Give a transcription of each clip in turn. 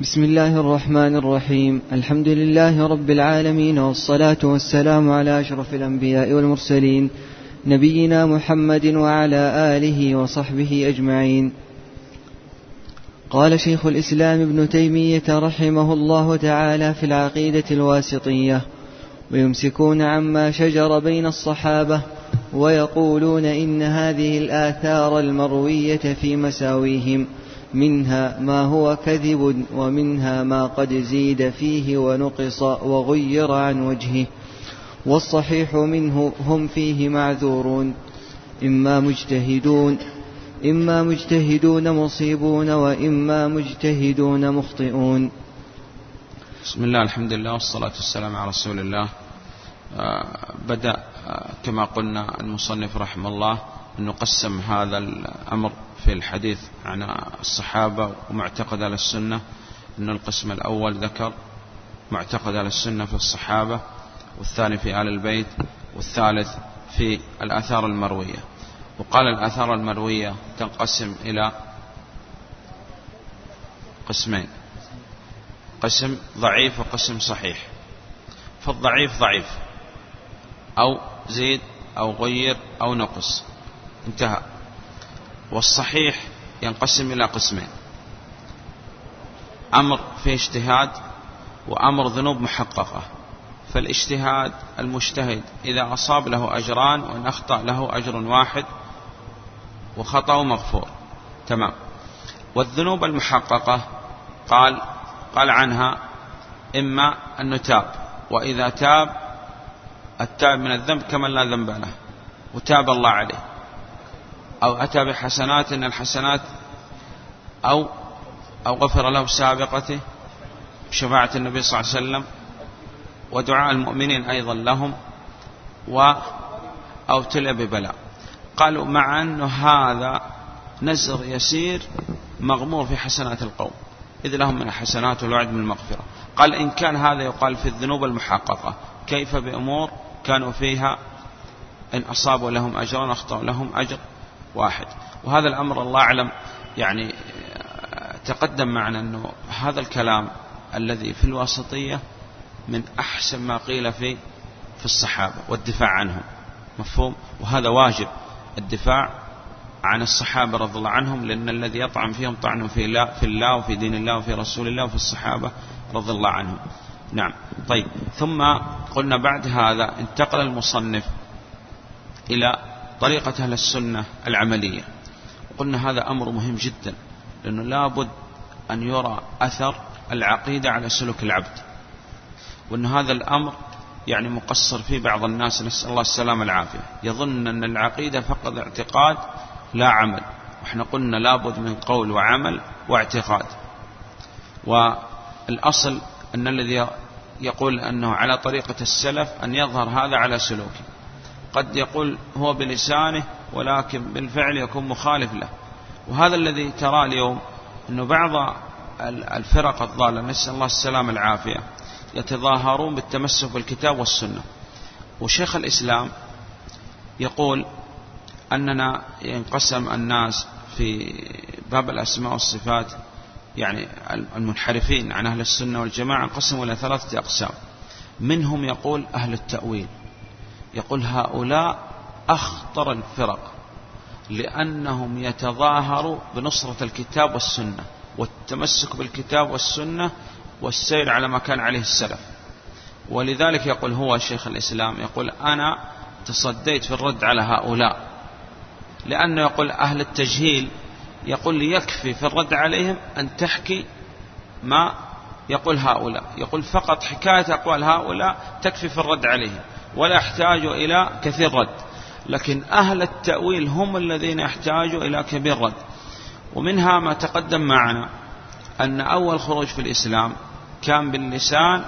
بسم الله الرحمن الرحيم. الحمد لله رب العالمين والصلاة والسلام على أشرف الأنبياء والمرسلين نبينا محمد وعلى آله وصحبه أجمعين. قال شيخ الإسلام ابن تيمية رحمه الله تعالى في العقيدة الواسطية ويمسكون عما شجر بين الصحابة ويقولون إن هذه الآثار المروية في مساويهم منها ما هو كذب ومنها ما قد زيد فيه ونقص وغير عن وجهه. والصحيح منه هم فيه معذورون. إما مجتهدون إما مجتهدون مصيبون وإما مجتهدون مخطئون. بسم الله الحمد لله والصلاة والسلام على رسول الله. آه، بدأ آه، كما قلنا المصنف رحمه الله أن نقسم هذا الأمر في الحديث عن الصحابة ومعتقد على السنة أن القسم الأول ذكر معتقد على السنة في الصحابة والثاني في آل البيت والثالث في الآثار المروية. وقال الآثار المروية تنقسم إلى قسمين قسم ضعيف وقسم صحيح. فالضعيف ضعيف أو زيد أو غير أو نقص. انتهى. والصحيح ينقسم إلى قسمين. أمر في اجتهاد وأمر ذنوب محققة. فالاجتهاد المجتهد إذا أصاب له أجران وإن أخطأ له أجر واحد وخطأ مغفور. تمام. والذنوب المحققة قال قال عنها إما أن تاب وإذا تاب التاب من الذنب كمن لا ذنب له وتاب الله عليه. أو أتى بحسنات إن الحسنات أو أو غفر له سابقته بشفاعة النبي صلى الله عليه وسلم ودعاء المؤمنين أيضا لهم و أو ابتلى ببلاء. قالوا مع أن هذا نزر يسير مغمور في حسنات القوم إذ لهم من الحسنات والوعد من المغفرة. قال إن كان هذا يقال في الذنوب المحققة. كيف بأمور كانوا فيها إن أصابوا لهم أجرا أخطأوا لهم أجر واحد. وهذا الأمر الله أعلم يعني تقدم معنا أنه هذا الكلام الذي في الواسطية من أحسن ما قيل في في الصحابة والدفاع عنهم. مفهوم؟ وهذا واجب الدفاع عن الصحابة رضي الله عنهم لأن الذي يطعن فيهم طعن في الله, في الله وفي دين الله وفي رسول الله وفي الصحابة رضي الله عنهم. نعم. طيب. ثم قلنا بعد هذا انتقل المصنف إلى طريقة أهل السنة العملية. قلنا هذا أمر مهم جدا لأنه لابد أن يرى أثر العقيدة على سلوك العبد. وأن هذا الأمر يعني مقصر فيه بعض الناس نسأل الله السلامة العافية يظن أن العقيدة فقط اعتقاد لا عمل. وإحنا قلنا لابد من قول وعمل واعتقاد. والأصل أن الذي يقول أنه على طريقة السلف أن يظهر هذا على سلوكه. قد يقول هو بلسانه ولكن بالفعل يكون مخالف له. وهذا الذي ترى اليوم أنه بعض الفرق الضالة نسأل الله السلامة العافية يتظاهرون بالتمسك بالكتاب والسنة. وشيخ الإسلام يقول أننا ينقسم الناس في باب الأسماء والصفات يعني المنحرفين عن أهل السنة والجماعة انقسموا إلى ثلاثة أقسام. منهم يقول أهل التأويل. يقول هؤلاء أخطر الفرق لأنهم يتظاهروا بنصرة الكتاب والسنة والتمسك بالكتاب والسنة والسير على ما كان عليه السلف. ولذلك يقول هو شيخ الإسلام يقول أنا تصديت في الرد على هؤلاء لأنه يقول أهل التجهيل يقول يكفي في الرد عليهم أن تحكي ما يقول هؤلاء. يقول فقط حكاية أقوال هؤلاء تكفي في الرد عليهم. ولا يحتاج إلى كثير رد. لكن أهل التأويل هم الذين يحتاجوا إلى كبير رد. ومنها ما تقدم معنا أن أول خروج في الإسلام كان باللسان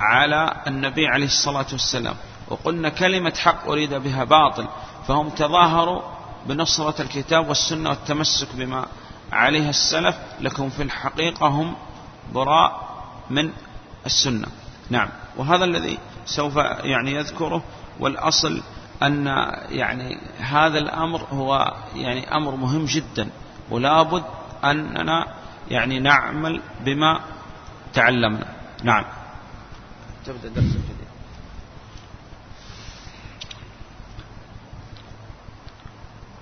على النبي عليه الصلاة والسلام. وقلنا كلمة حق أريد بها باطل فهم تظاهروا بنصرة الكتاب والسنة والتمسك بما عليه السلف لكن في الحقيقة هم براء من السنة. نعم. وهذا الذي سوف يعني يذكره والأصل أن يعني هذا الأمر هو يعني أمر مهم جدا ولا بد أننا يعني نعمل بما تعلمنا. نعم. تبدأ درس الجديد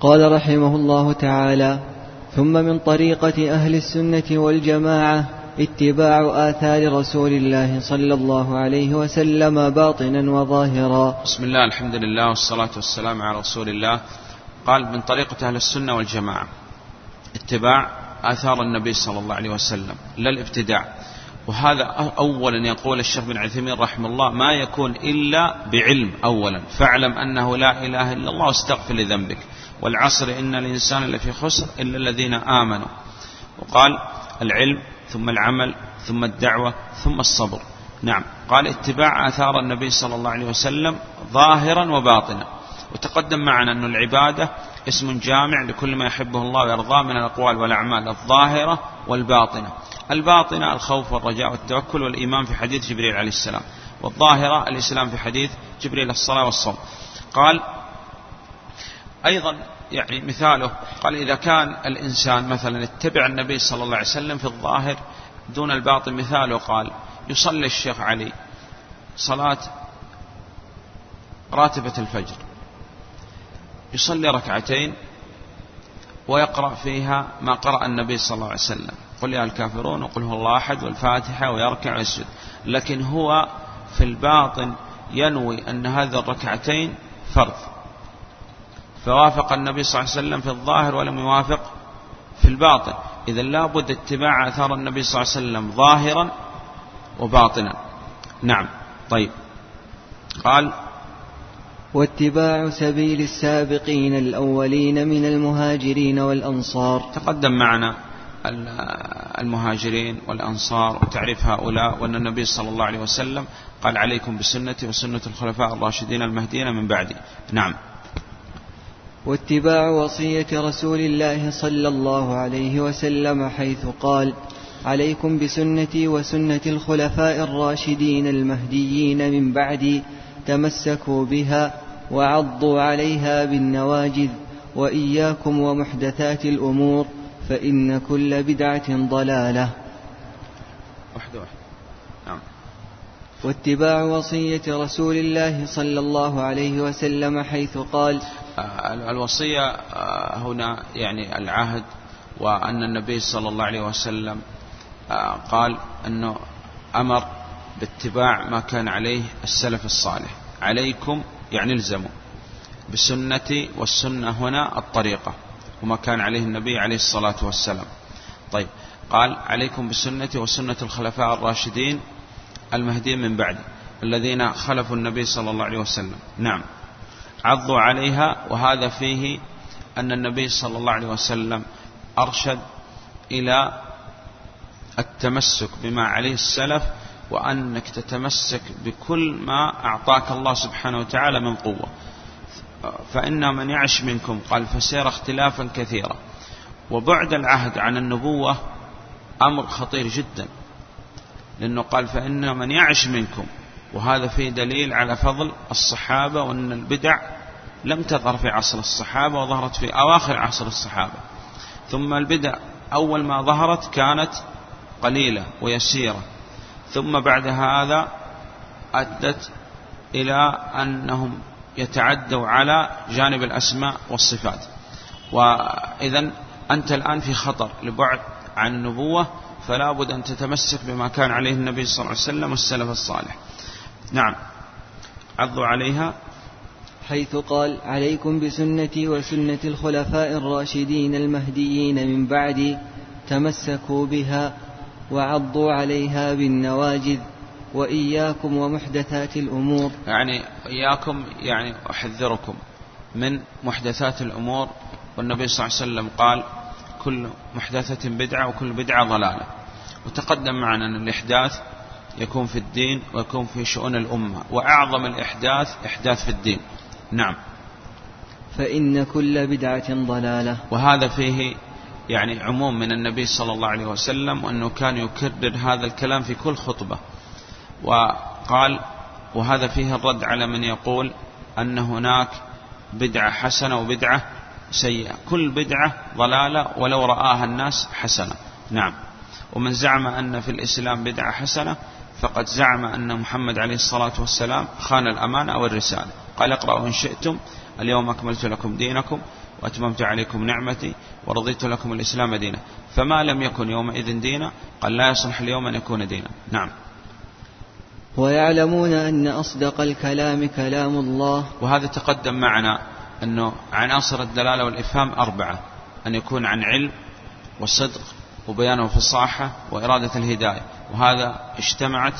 قال رحمه الله تعالى ثم من طريقة أهل السنة والجماعة اتباع آثار رسول الله صلى الله عليه وسلم باطنا وظاهرا. بسم الله الحمد لله والصلاة والسلام على رسول الله. قال من طريقة أهل السنة والجماعة اتباع آثار النبي صلى الله عليه وسلم لا الابتداع. وهذا أولا يقول الشيخ بن عثيمين رحمه الله ما يكون إلا بعلم أولا. فاعلم أنه لا إله إلا الله واستغفر لذنبك. والعصر إن الإنسان لفي خسر إلا الذين آمنوا. وقال العلم ثم العمل ثم الدعوة ثم الصبر. نعم. قال اتباع آثار النبي صلى الله عليه وسلم ظاهرا وباطنا. وتقدم معنا أن العبادة اسم جامع لكل ما يحبه الله ويرضاه من الأقوال والأعمال الظاهرة والباطنة. الباطنة الخوف والرجاء والتوكل والإيمان في حديث جبريل عليه السلام. والظاهرة الإسلام في حديث جبريل الصلاة والصوم. قال أيضا يعني مثاله. قال إذا كان الإنسان مثلا اتبع النبي صلى الله عليه وسلم في الظاهر دون الباطن مثاله قال يصلي الشيخ علي صلاة راتبة الفجر. يصلي ركعتين ويقرأ فيها ما قرأ النبي صلى الله عليه وسلم. قل يا الكافرون وقل هو الله أحد والفاتحة ويركع ويسجد. لكن هو في الباطن ينوي أن هذه الركعتين فرض. فوافق النبي صلى الله عليه وسلم في الظاهر ولم يوافق في الباطن. إذا لابد اتباع أثار النبي صلى الله عليه وسلم ظاهرا وباطنا. نعم. طيب. قال واتباع سبيل السابقين الأولين من المهاجرين والأنصار. تقدم معنا المهاجرين والأنصار وتعريف هؤلاء وأن النبي صلى الله عليه وسلم قال عليكم بسنتي وسنة الخلفاء الراشدين المهديين من بعدي. نعم. واتباع وصية رسول الله صلى الله عليه وسلم حيث قال عليكم بسنتي وسنة الخلفاء الراشدين المهديين من بعدي تمسكوا بها وعضوا عليها بالنواجذ وإياكم ومحدثات الأمور فإن كل بدعة ضلالة. واحدة واحدة نعم. واتباع وصية رسول الله صلى الله عليه وسلم حيث قال الوصية آه، هنا يعني العهد وأن النبي صلى الله عليه وسلم آه، قال أنه أمر باتباع ما كان عليه السلف الصالح. عليكم يعني الزموا بسنتي والسنة هنا الطريقة وما كان عليه النبي عليه الصلاة والسلام. طيب قال عليكم بسنتي وسنة الخلفاء الراشدين المهديين من بعدي الذين خلفوا النبي صلى الله عليه وسلم. نعم. عضوا عليها وهذا فيه أن النبي صلى الله عليه وسلم أرشد إلى التمسك بما عليه السلف وأنك تتمسك بكل ما أعطاك الله سبحانه وتعالى من قوة. فإن من يعش منكم قال فسير اختلافا كثيرا. وبعد العهد عن النبوة أمر خطير جدا لأنه قال فإن من يعش منكم وهذا فيه دليل على فضل الصحابة وأن البدع لم تظهر في عصر الصحابة وظهرت في أواخر عصر الصحابة. ثم البدع أول ما ظهرت كانت قليلة ويسيرة. ثم بعد هذا أدت إلى أنهم يتعدوا على جانب الأسماء والصفات. وإذا أنت الآن في خطر لبعد عن النبوة فلا بد أن تتمسك بما كان عليه النبي صلى الله عليه وسلم والسلف الصالح. نعم. عضوا عليها. حيث قال عليكم بسنتي وسنة الخلفاء الراشدين المهديين من بعدي تمسكوا بها وعضوا عليها بالنواجذ وإياكم ومحدثات الأمور. يعني إياكم يعني أحذركم من محدثات الأمور. والنبي صلى الله عليه وسلم قال كل محدثة بدعة وكل بدعة ضلالة. وتقدم معنا أن الإحداث يكون في الدين ويكون في شؤون الأمة وأعظم الإحداث إحداث في الدين. نعم. فإن كل بدعة ضلالة. وهذا فيه يعني عموم من النبي صلى الله عليه وسلم وأنه كان يكرر هذا الكلام في كل خطبة. وقال وهذا فيه الرد على من يقول أن هناك بدعة حسنة وبدعة سيئة. كل بدعة ضلالة ولو رآها الناس حسنة. نعم. ومن زعم أن في الإسلام بدعة حسنة فقد زعم أن محمد عليه الصلاة والسلام خان الأمانة أو الرسالة قال اقرأوا إن شئتم اليوم أكملت لكم دينكم وأتممت عليكم نعمتي ورضيت لكم الإسلام دينا. فما لم يكن يومئذ دينا قال لا يصلح اليوم أن يكون دينا. نعم. ويعلمون أن أصدق الكلام كلام الله. وهذا تقدم معنا أنه عناصر الدلالة والإفهام أربعة. أن يكون عن علم وصدق وبيان وفصاحة وإرادة الهداية. وهذا اجتمعت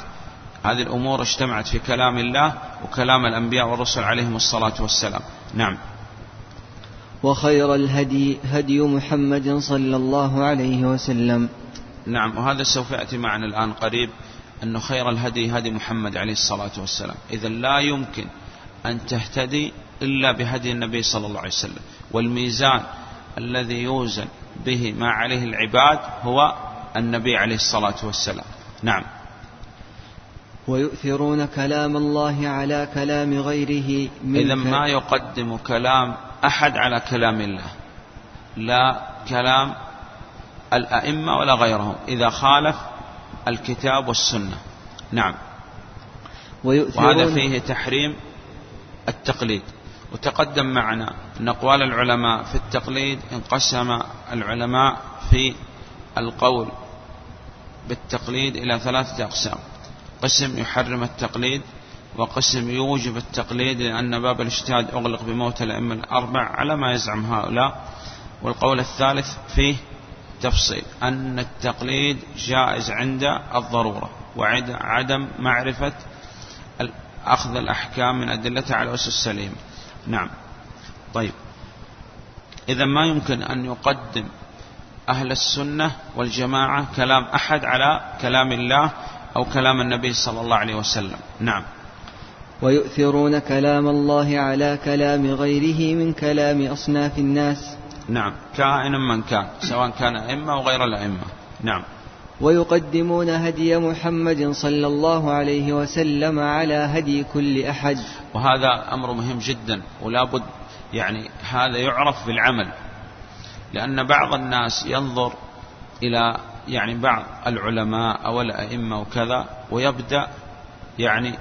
هذه الأمور اجتمعت في كلام الله وكلام الأنبياء والرسل عليهم الصلاة والسلام. نعم. وخير الهدي هدي محمد صلى الله عليه وسلم. نعم. وهذا سوف يأتي معنا الآن قريب أن خير الهدي هدي محمد عليه الصلاة والسلام. إذا لا يمكن أن تهتدي إلا بهدي النبي صلى الله عليه وسلم. والميزان الذي يوزن به ما عليه العباد هو النبي عليه الصلاة والسلام. نعم. ويؤثرون كلام الله على كلام غيره من إذا ما يقدم كلام أحد على كلام الله. لا كلام الأئمة ولا غيرهم. إذا خالف الكتاب والسنة. نعم. وهذا فيه تحريم التقليد. وتقدم معنا أن أقوال العلماء في التقليد انقسم العلماء في القول بالتقليد إلى ثلاثة أقسام. قسم يحرم التقليد وقسم يوجب التقليد لأن باب الاجتهاد أغلق بموت الأئمة الأربع على ما يزعم هؤلاء. والقول الثالث فيه تفصيل أن التقليد جائز عند الضرورة وعدم معرفة أخذ الأحكام من أدلتها على الأسس السليمة نعم. طيب. إذا ما يمكن أن يقدم أهل السنة والجماعة كلام أحد على كلام الله أو كلام النبي صلى الله عليه وسلم. نعم. ويؤثرون كلام الله على كلام غيره من كلام أصناف الناس. نعم. كائنا من كان سواء كان أئمة أو غير الأئمة. نعم. ويقدمون هدي محمد صلى الله عليه وسلم على هدي كل أحد. وهذا أمر مهم جدا ولا بد يعني هذا يعرف بالعمل. لأن بعض الناس ينظر إلى يعني بعض العلماء أو الأئمة وكذا ويبدأ يعني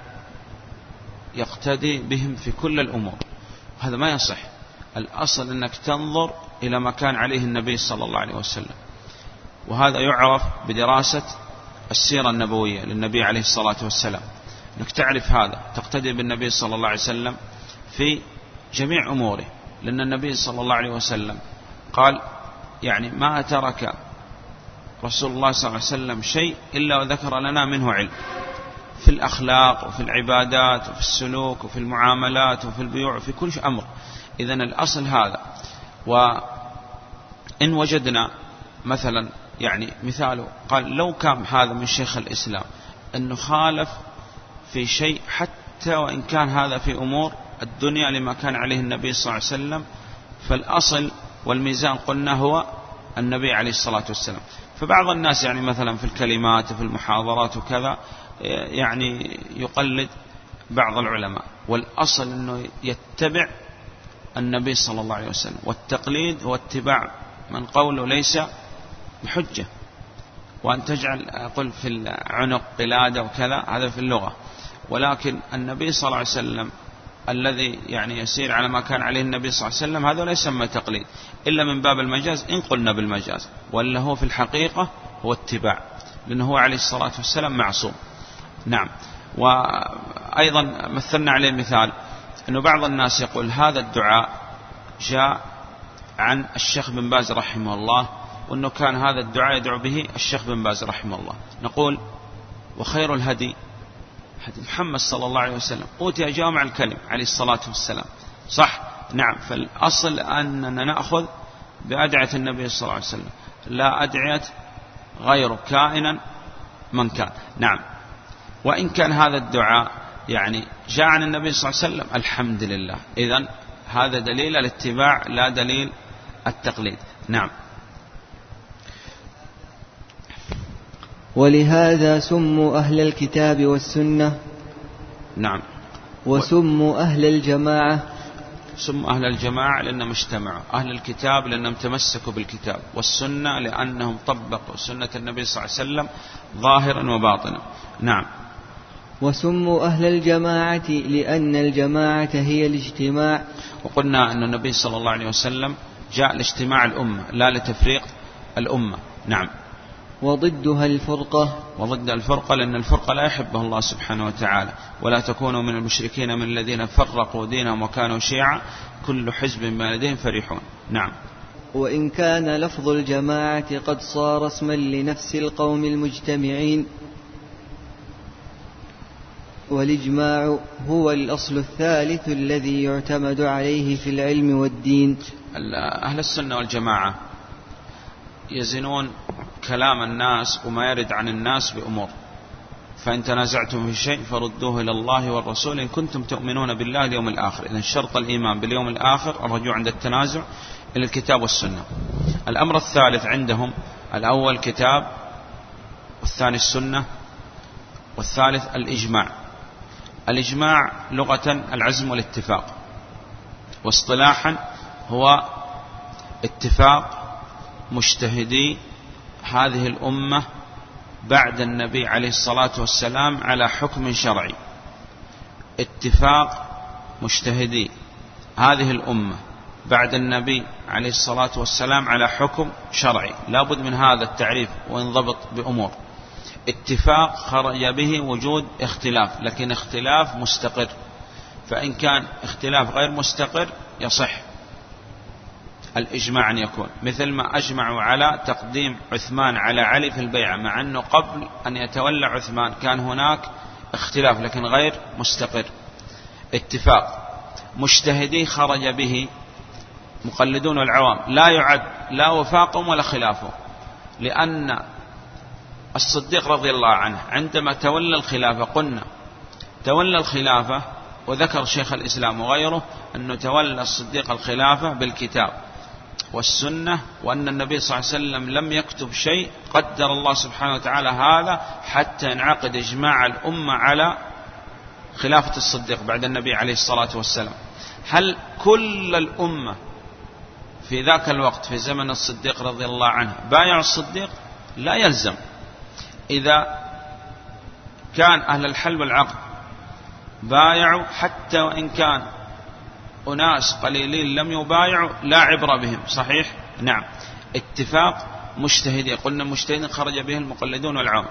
يقتدي بهم في كل الأمور. هذا ما يصح. الأصل أنك تنظر إلى ما كان عليه النبي صلى الله عليه وسلم. وهذا يعرف بدراسة السيرة النبوية للنبي عليه الصلاة والسلام. أنك تعرف هذا تقتدي بالنبي صلى الله عليه وسلم في جميع أموره. لأن النبي صلى الله عليه وسلم قال يعني ما ترك رسول الله صلى الله عليه وسلم شيء إلا وذكر لنا منه علم. في الأخلاق وفي العبادات وفي السلوك وفي المعاملات وفي البيوع وفي كل أمر. إذا الأصل هذا. وإن وجدنا مثلا يعني مثاله. قال لو كان هذا من شيخ الإسلام أنه خالف في شيء حتى وإن كان هذا في أمور الدنيا لما كان عليه النبي صلى الله عليه وسلم فالأصل والميزان قلنا هو النبي عليه الصلاة والسلام. فبعض الناس يعني مثلا في الكلمات وفي المحاضرات وكذا يعني يقلد بعض العلماء. والأصل أنه يتبع النبي صلى الله عليه وسلم. والتقليد هو اتباع من قوله ليس بحجة. وأن تجعل أقول في العنق قلادة وكذا هذا في اللغة. ولكن النبي صلى الله عليه وسلم الذي يعني يسير على ما كان عليه النبي صلى الله عليه وسلم هذا لا يسمى تقليد. إلا من باب المجاز إن قلنا بالمجاز. ولا هو في الحقيقة هو اتباع لأنه هو عليه الصلاة والسلام معصوم. نعم. وأيضا مثلنا عليه مثال أنه بعض الناس يقول هذا الدعاء جاء عن الشيخ بن باز رحمه الله وأنه كان هذا الدعاء يدعو به الشيخ بن باز رحمه الله. نقول وخير الهدي هدي محمد صلى الله عليه وسلم. أوتي جامع الكلم عليه الصلاة والسلام. صح؟ نعم. فالأصل أننا نأخذ بأدعية النبي صلى الله عليه وسلم. لا أدعية غير كائنا من كان. نعم. وإن كان هذا الدعاء يعني جاء عن النبي صلى الله عليه وسلم الحمد لله. إذا هذا دليل الاتباع لا دليل التقليد. نعم. ولهذا سموا أهل الكتاب والسنة نعم. وسموا أهل الجماعة ثم أهل الجماعة لأنهم اجتمعوا. أهل الكتاب لأنهم تمسكوا بالكتاب والسنة لأنهم طبقوا سنة النبي صلى الله عليه وسلم ظاهرا وباطنا. نعم. وسموا أهل الجماعة لأن الجماعة هي الاجتماع. وقلنا أن النبي صلى الله عليه وسلم جاء لاجتماع الأمة لا لتفريق الأمة. نعم. وضدها الفرقة. وضد الفرقة لأن الفرقة لا يحبها الله سبحانه وتعالى. ولا تكونوا من المشركين من الذين فرقوا دينهم وكانوا شيعا. كل حزب بما لديهم فرحون. نعم. وإن كان لفظ الجماعة قد صار اسما لنفس القوم المجتمعين. والإجماع هو الأصل الثالث الذي يعتمد عليه في العلم والدين. أهل السنة والجماعة يزنون كلام الناس وما يرد عن الناس بأمور. فإن تنازعتم في شيء فردوه إلى الله والرسول إن كنتم تؤمنون بالله اليوم الآخر. إذا شرط الإيمان باليوم الآخر الرجوع عند التنازع إلى الكتاب والسنة. الأمر الثالث عندهم الأول كتاب والثاني السنة والثالث الإجماع. الإجماع لغة العزم والاتفاق. واصطلاحا هو اتفاق مجتهدي هذه الأمة بعد النبي عليه الصلاة والسلام على حكم شرعي. اتفاق مجتهدي هذه الأمة بعد النبي عليه الصلاة والسلام على حكم شرعي. لا بد من هذا التعريف وينضبط بأمور. اتفاق خرج به وجود اختلاف لكن اختلاف مستقر. فإن كان اختلاف غير مستقر يصح. الإجماع أن يكون. مثل ما أجمعوا على تقديم عثمان على علي في البيعة مع أنه قبل أن يتولى عثمان كان هناك اختلاف لكن غير مستقر. اتفاق. مجتهدي خرج به مقلدون العوام لا يعد لا وفاقهم ولا خلافهم لأن الصديق رضي الله عنه عندما تولى الخلافة قلنا تولى الخلافة وذكر شيخ الإسلام وغيره أنه تولى الصديق الخلافة بالكتاب. والسنة وأن النبي صلى الله عليه وسلم لم يكتب شيء قدر الله سبحانه وتعالى هذا حتى ينعقد إجماع الأمة على خلافة الصديق بعد النبي عليه الصلاة والسلام. هل كل الأمة في ذاك الوقت في زمن الصديق رضي الله عنه بايعوا الصديق؟ لا يلزم. إذا كان أهل الحل والعقد بايعوا حتى وإن كان أناس قليلين لم يبايعوا لا عبرة بهم صحيح؟ نعم. اتفاق مجتهدين قلنا مجتهدين خرج به المقلدون والعام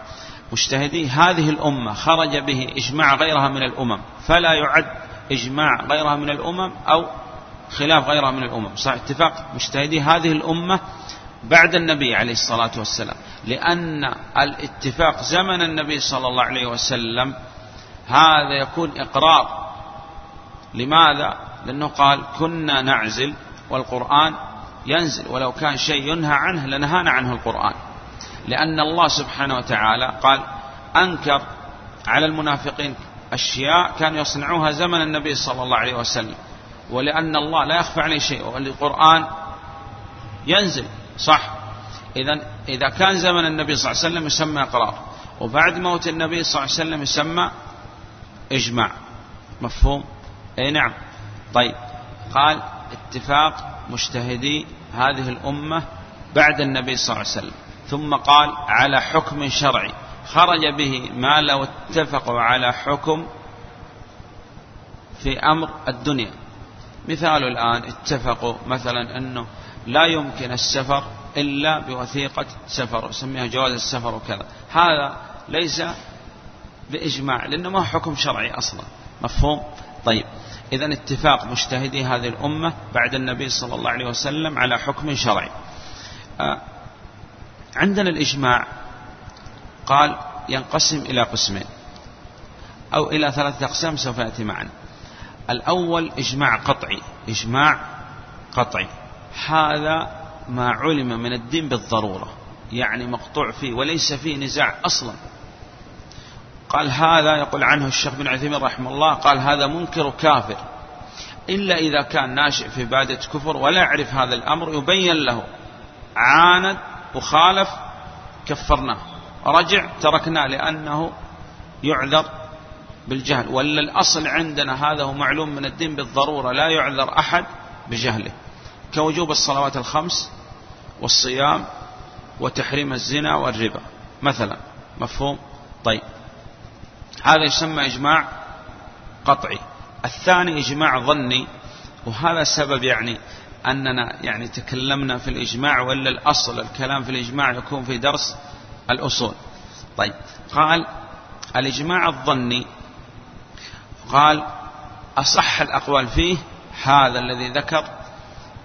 مجتهدي هذه الأمة خرج به إجماع غيرها من الأمم فلا يعد إجماع غيرها من الأمم أو خلاف غيرها من الأمم. صح اتفاق مجتهدي هذه الأمة بعد النبي عليه الصلاة والسلام لأن الاتفاق زمن النبي صلى الله عليه وسلم هذا يكون إقرار. لماذا؟ لأنه قال كنا نعزل والقرآن ينزل ولو كان شيء ينهى عنه لنهانا عنه القرآن. لأن الله سبحانه وتعالى قال أنكر على المنافقين أشياء كانوا يصنعوها زمن النبي صلى الله عليه وسلم. ولأن الله لا يخفى عليه شيء والقرآن ينزل صح. إذا إذا كان زمن النبي صلى الله عليه وسلم يسمى إقرار وبعد موت النبي صلى الله عليه وسلم يسمى إجماع. مفهوم؟ أي نعم. طيب. قال اتفاق مجتهدي هذه الأمة بعد النبي صلى الله عليه وسلم. ثم قال على حكم شرعي. خرج به ما لو اتفقوا على حكم في أمر الدنيا. مثال الآن اتفقوا مثلا أنه لا يمكن السفر إلا بوثيقة سفر وسميها جواز السفر وكذا. هذا ليس بإجماع لأنه ما حكم شرعي أصلا. مفهوم؟ طيب. إذا اتفاق مجتهدي هذه الأمة بعد النبي صلى الله عليه وسلم على حكم شرعي. آه، عندنا الإجماع قال ينقسم إلى قسمين أو إلى ثلاثة أقسام سوف يأتي معنا الأول إجماع قطعي إجماع قطعي. هذا ما علم من الدين بالضرورة يعني مقطوع فيه وليس فيه نزاع أصلا. قال هذا يقول عنه الشيخ بن عثيمين رحمه الله قال هذا منكر كافر. إلا إذا كان ناشئ في بادة كفر ولا يعرف هذا الأمر يبين له. عاند وخالف كفرناه. رجع تركناه لأنه يعذر بالجهل. ولا الأصل عندنا هذا هو معلوم من الدين بالضرورة لا يعذر أحد بجهله. كوجوب الصلوات الخمس والصيام وتحريم الزنا والربا مثلا. مفهوم؟ طيب. هذا يسمى إجماع قطعي. الثاني إجماع ظني وهذا السبب يعني أننا يعني تكلمنا في الإجماع ولا الأصل الكلام في الإجماع يكون في درس الأصول. طيب قال الإجماع الظني قال أصح الأقوال فيه هذا الذي ذكر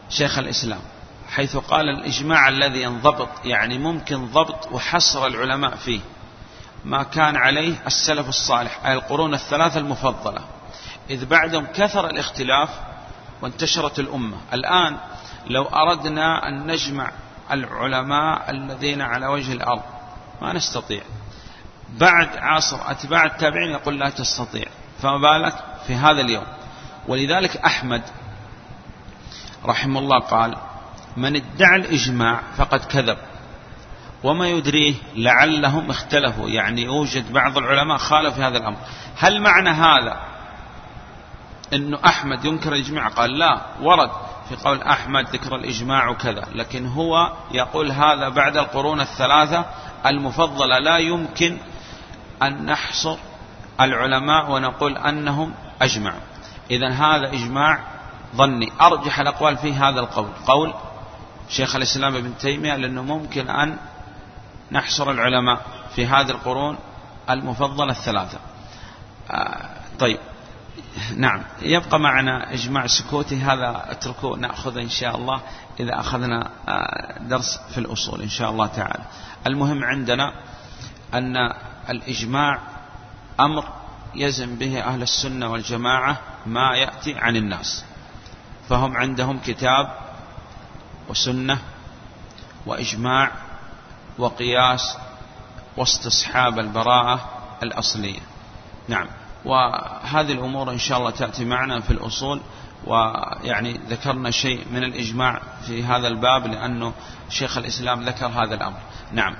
شيخ الإسلام حيث قال الإجماع الذي ينضبط يعني ممكن ضبط وحصر العلماء فيه. ما كان عليه السلف الصالح أي القرون الثلاثة المفضلة. إذ بعدهم كثر الاختلاف وانتشرت الأمة. الآن لو أردنا أن نجمع العلماء الذين على وجه الأرض ما نستطيع. بعد عصر أتباع التابعين يقول لا تستطيع. فما بالك في هذا اليوم؟ ولذلك أحمد رحمه الله قال من ادعى الإجماع فقد كذب. وما يدريه لعلهم اختلفوا. يعني يوجد بعض العلماء خالف في هذا الأمر. هل معنى هذا أنه أحمد ينكر الإجماع؟ قال لا ورد في قول أحمد ذكر الإجماع كذا لكن هو يقول هذا بعد القرون الثلاثة المفضلة. لا يمكن أن نحصر العلماء ونقول أنهم أجمعوا. إذا هذا إجماع ظني. أرجح الأقوال في هذا القول. قول شيخ الإسلام ابن تيمية لأنه ممكن أن نحصر العلماء في هذه القرون المفضلة الثلاثة. آه طيب. نعم. يبقى معنا إجماع سكوتي. هذا اتركوه. نأخذه إن شاء الله إذا أخذنا آه، درس في الأصول إن شاء الله تعالى. المهم عندنا أن الإجماع أمر يزن به أهل السنة والجماعة ما يأتي عن الناس. فهم عندهم كتاب وسنة وإجماع وقياس واستصحاب البراءة الأصلية. نعم. وهذه الأمور إن شاء الله تأتي معنا في الأصول ويعني ذكرنا شيء من الإجماع في هذا الباب لأنه شيخ الإسلام ذكر هذا الأمر. نعم.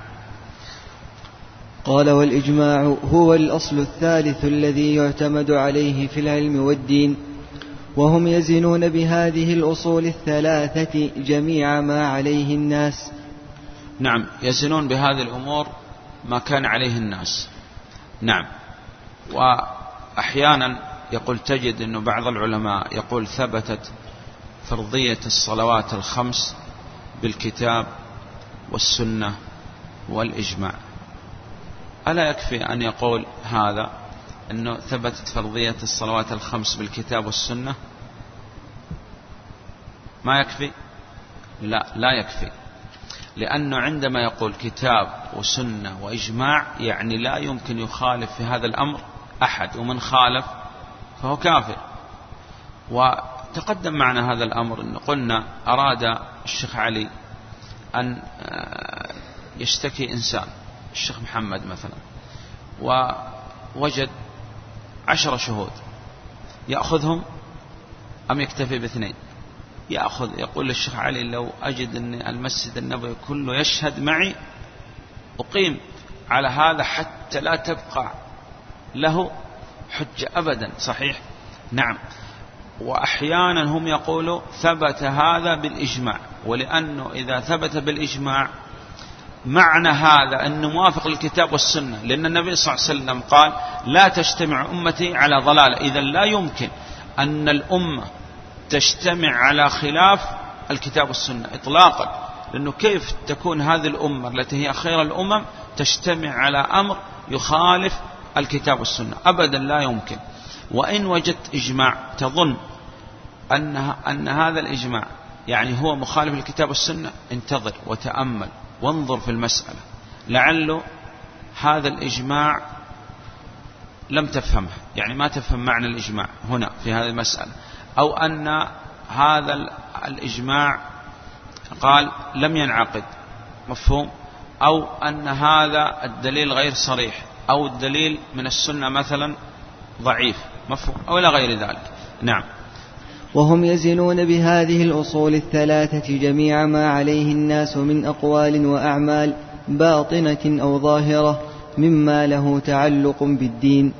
قال والإجماع هو الأصل الثالث الذي يعتمد عليه في العلم والدين وهم يزنون بهذه الأصول الثلاثة جميع ما عليه الناس. نعم. يزنون بهذه الأمور ما كان عليه الناس. نعم. وأحيانا يقول تجد أنه بعض العلماء يقول ثبتت فرضية الصلوات الخمس بالكتاب والسنة والإجماع. ألا يكفي أن يقول هذا أنه ثبتت فرضية الصلوات الخمس بالكتاب والسنة؟ ما يكفي؟ لا لا يكفي. لأنه عندما يقول كتاب وسنة وإجماع يعني لا يمكن يخالف في هذا الأمر أحد ومن خالف فهو كافر. وتقدم معنا هذا الأمر أن قلنا أراد الشيخ علي أن آه، يشتكي إنسان الشيخ محمد مثلا ووجد عشر شهود يأخذهم أم يكتفي باثنين؟ يأخذ يقول للشيخ علي لو أجد أن المسجد النبوي كله يشهد معي أقيم على هذا حتى لا تبقى له حجة أبدا. صحيح؟ نعم. وأحيانا هم يقولوا ثبت هذا بالإجماع ولأنه إذا ثبت بالإجماع معنى هذا أنه موافق للكتاب والسنة لأن النبي صلى الله عليه وسلم قال لا تجتمع أمتي على ضلالة. إذا لا يمكن أن الأمة تجتمع على خلاف الكتاب والسنة إطلاقا لأنه كيف تكون هذه الأمة التي هي خير الأمم تجتمع على أمر يخالف الكتاب والسنة؟ أبدا لا يمكن. وإن وجدت إجماع تظن أن, أن هذا الإجماع يعني هو مخالف للكتاب والسنة انتظر وتأمل وانظر في المسألة. لعله هذا الإجماع لم تفهمه يعني ما تفهم معنى الإجماع هنا في هذه المسألة. أو أن هذا الإجماع قال لم ينعقد مفهوم؟ أو أن هذا الدليل غير صريح أو الدليل من السنة مثلا ضعيف مفهوم؟ أو إلى غير ذلك. نعم. وهم يزنون بهذه الأصول الثلاثة جميع ما عليه الناس من أقوال وأعمال باطنة أو ظاهرة مما له تعلق بالدين.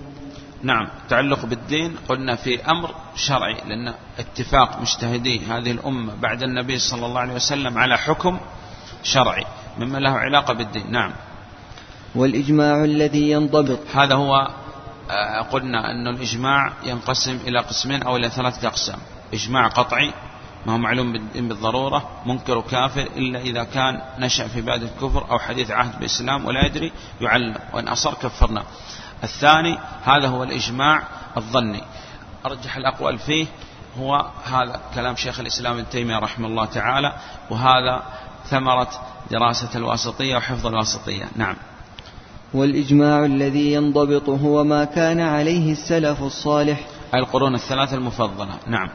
نعم تعلق بالدين قلنا في أمر شرعي لأن اتفاق مجتهدي هذه الأمة بعد النبي صلى الله عليه وسلم على حكم شرعي مما له علاقة بالدين. نعم. والإجماع الذي ينضبط. هذا هو آه، قلنا أن الإجماع ينقسم إلى قسمين أو إلى ثلاثة أقسام. إجماع قطعي ما هو معلوم بالضرورة منكر وكافر إلا إذا كان نشأ في بلاد الكفر أو حديث عهد بالإسلام ولا يدري يعلم. وإن أصر كفرنا. الثاني هذا هو الإجماع الظني. أرجح الأقوال فيه هو هذا كلام شيخ الإسلام ابن تيمية رحمه الله تعالى وهذا ثمرة دراسة الواسطية وحفظ الواسطية. نعم. والإجماع الذي ينضبط هو ما كان عليه السلف الصالح. القرون الثلاثة المفضلة. نعم.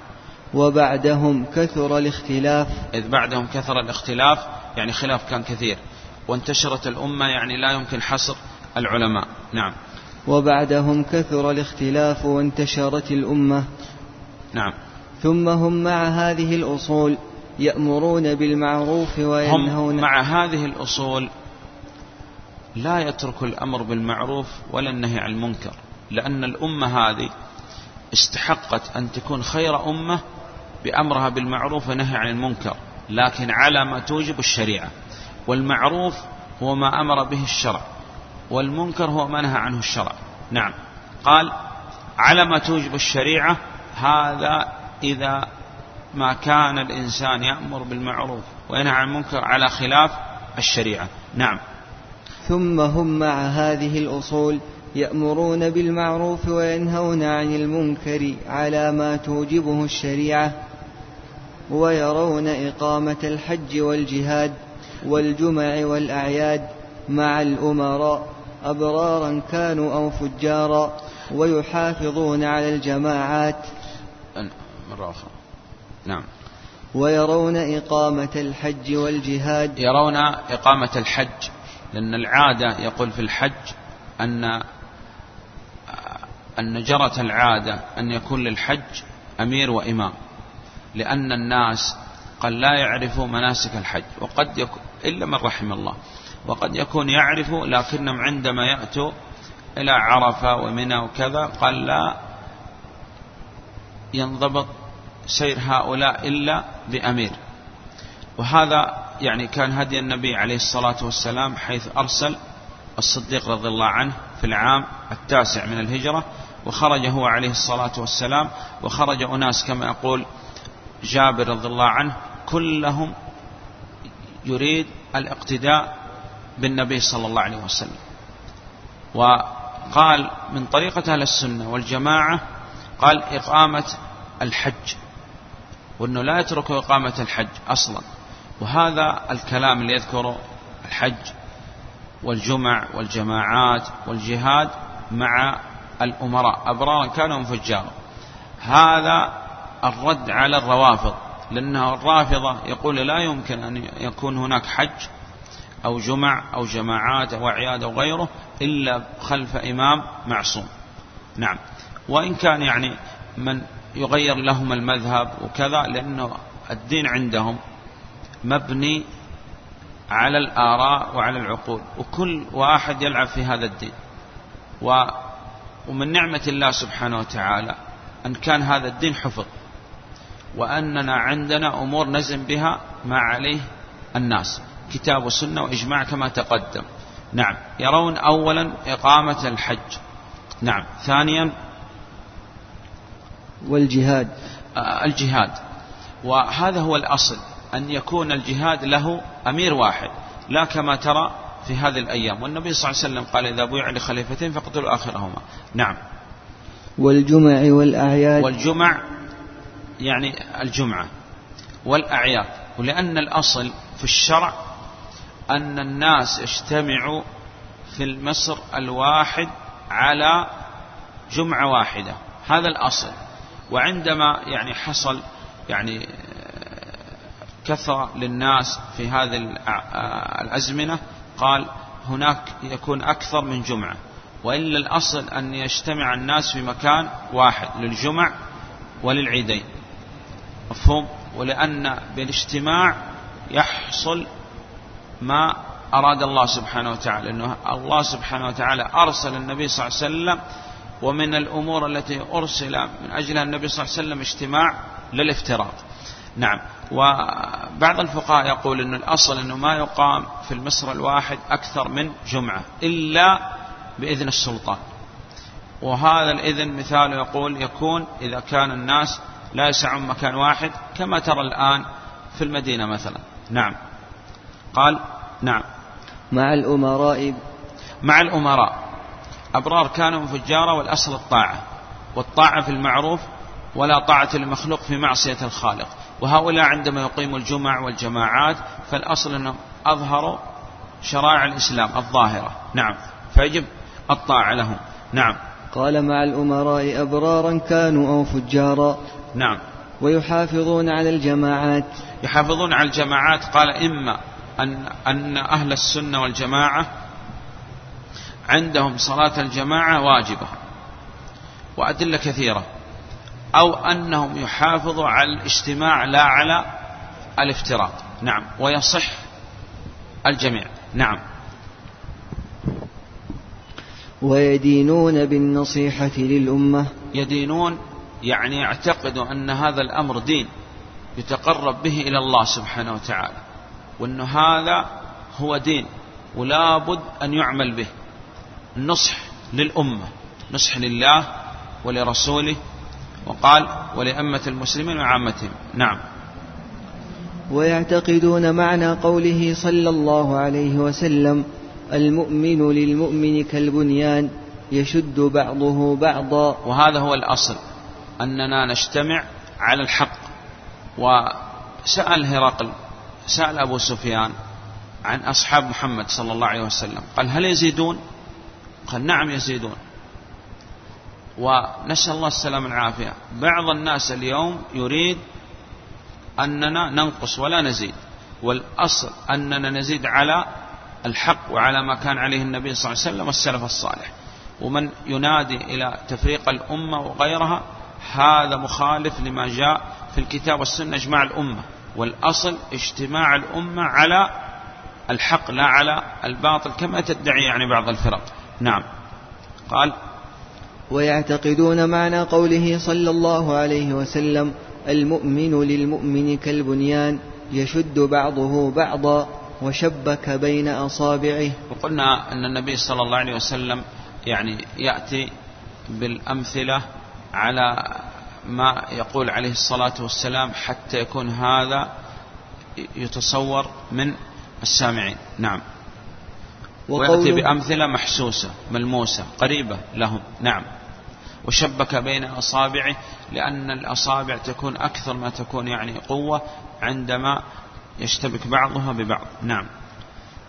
وبعدهم كثر الاختلاف. إذ بعدهم كثر الاختلاف يعني خلاف كان كثير. وانتشرت الأمة يعني لا يمكن حصر العلماء. نعم. وبعدهم كثر الاختلاف وانتشرت الأمة. نعم. ثم هم مع هذه الأصول يأمرون بالمعروف وينهون هم مع هذه الأصول لا يترك الأمر بالمعروف ولا النهي عن المنكر لأن الأمة هذه استحقت أن تكون خير أمة بأمرها بالمعروف ونهي عن المنكر لكن على ما توجب الشريعة. والمعروف هو ما أمر به الشرع. والمنكر هو ما نهى عنه الشرع. نعم. قال على ما توجب الشريعة هذا إذا ما كان الإنسان يأمر بالمعروف وينهى عن المنكر على خلاف الشريعة. نعم. ثم هم مع هذه الأصول يأمرون بالمعروف وينهون عن المنكر على ما توجبه الشريعة ويرون إقامة الحج والجهاد والجمع والأعياد. مع الأمراء أبرارا كانوا أو فجارا ويحافظون على الجماعات. مرة أخرى. نعم. ويرون إقامة الحج والجهاد. يرون إقامة الحج لأن العادة يقول في الحج أن أن جرت العادة أن يكون للحج أمير وإمام لأن الناس قد لا يعرفوا مناسك الحج وقد يكون إلا من رحم الله. وقد يكون يعرف لكنهم عندما يأتوا إلى عرفة ومنى وكذا قال لا ينضبط سير هؤلاء إلا بأمير. وهذا يعني كان هدي النبي عليه الصلاة والسلام حيث أرسل الصديق رضي الله عنه في العام التاسع من الهجرة وخرج هو عليه الصلاة والسلام وخرج أناس كما يقول جابر رضي الله عنه كلهم يريد الاقتداء بالنبي صلى الله عليه وسلم. وقال من طريقة أهل السنة والجماعة قال إقامة الحج وأنه لا يترك إقامة الحج أصلا. وهذا الكلام اللي يذكره الحج والجمع والجماعات والجهاد مع الأمراء أبرارا كانوا فجارا هذا الرد على الروافض لأنه الرافضة يقول لا يمكن أن يكون هناك حج أو جمع أو جماعات أو أعياد أو غيره إلا خلف إمام معصوم. نعم. وإن كان يعني من يغير لهم المذهب وكذا لأنه الدين عندهم مبني على الآراء وعلى العقول وكل واحد يلعب في هذا الدين. و ومن نعمة الله سبحانه وتعالى أن كان هذا الدين حفظ وأننا عندنا أمور نزم بها ما عليه الناس. كتاب وسنة وإجماع كما تقدم. نعم. يرون أولا إقامة الحج. نعم. ثانيا والجهاد. آه، الجهاد. وهذا هو الأصل أن يكون الجهاد له أمير واحد لا كما ترى في هذه الأيام. والنبي صلى الله عليه وسلم قال إذا بويع لخليفتين فاقتلوا آخرهما. نعم. والجمع والأعياد. والجمع يعني الجمعة والأعياد. ولأن الأصل في الشرع أن الناس يجتمعوا في المصر الواحد على جمعة واحدة. هذا الأصل. وعندما يعني حصل يعني كثرة للناس في هذه الأزمنة قال هناك يكون أكثر من جمعة. وإلا الأصل أن يجتمع الناس في مكان واحد للجمع وللعيدين. مفهوم؟ ولأن بالاجتماع يحصل ما أراد الله سبحانه وتعالى أنه الله سبحانه وتعالى أرسل النبي صلى الله عليه وسلم ومن الأمور التي أرسل من أجلها النبي صلى الله عليه وسلم اجتماع للافتراض. نعم. وبعض الفقهاء يقول أن الأصل أنه ما يقام في المصر الواحد أكثر من جمعة إلا بإذن السلطان. وهذا الإذن مثاله يقول يكون إذا كان الناس لا يسعون مكان واحد كما ترى الآن في المدينة مثلا. نعم. قال نعم. مع الأمراء. مع الأمراء. أبرار كانوا فجارا والأصل الطاعة والطاعة في المعروف ولا طاعة لمخلوق في معصية الخالق. وهؤلاء عندما يقيموا الجمع والجماعات فالأصل أنهم أظهروا شرائع الإسلام الظاهرة. نعم. فيجب الطاعة لهم. نعم. قال مع الأمراء أبرارا كانوا أو فجارا. نعم. ويحافظون على الجماعات. يحافظون على الجماعات. قال إما أن, أن أهل السنة والجماعة عندهم صلاة الجماعة واجبة وأدلة كثيرة أو أنهم يحافظوا على الاجتماع لا على الافتراض. نعم ويصح الجميع. نعم. ويدينون بالنصيحة للأمة. يدينون يعني يعتقدوا أن هذا الأمر دين يتقرب به إلى الله سبحانه وتعالى. وأن هذا هو دين ولا بد أن يعمل به. النصح للأمة نصح لله ولرسوله. وقال ولأمة المسلمين وعامتهم. نعم. ويعتقدون معنى قوله صلى الله عليه وسلم المؤمن للمؤمن كالبنيان يشد بعضه بعضا. وهذا هو الأصل أننا نجتمع على الحق. وسأل هرقل سأل أبو سفيان عن أصحاب محمد صلى الله عليه وسلم قال هل يزيدون؟ قال نعم يزيدون. ونسأل الله السلامة والعافية. بعض الناس اليوم يريد أننا ننقص ولا نزيد والأصل أننا نزيد على الحق وعلى ما كان عليه النبي صلى الله عليه وسلم والسلف الصالح. ومن ينادي إلى تفريق الأمة وغيرها هذا مخالف لما جاء في الكتاب والسنة إجماع الأمة. والأصل اجتماع الأمة على الحق لا على الباطل كما تدعي يعني بعض الفرق. نعم. قال ويعتقدون معنى قوله صلى الله عليه وسلم المؤمن للمؤمن كالبنيان يشد بعضه بعضا وشبك بين أصابعه. وقلنا أن النبي صلى الله عليه وسلم يعني يأتي بالأمثلة على ما يقول عليه الصلاة والسلام حتى يكون هذا يتصور من السامعين. نعم. ويأتي بأمثلة محسوسة ملموسة قريبة لهم. نعم. وشبك بين أصابعه لأن الأصابع تكون أكثر ما تكون يعني قوة عندما يشتبك بعضها ببعض. نعم.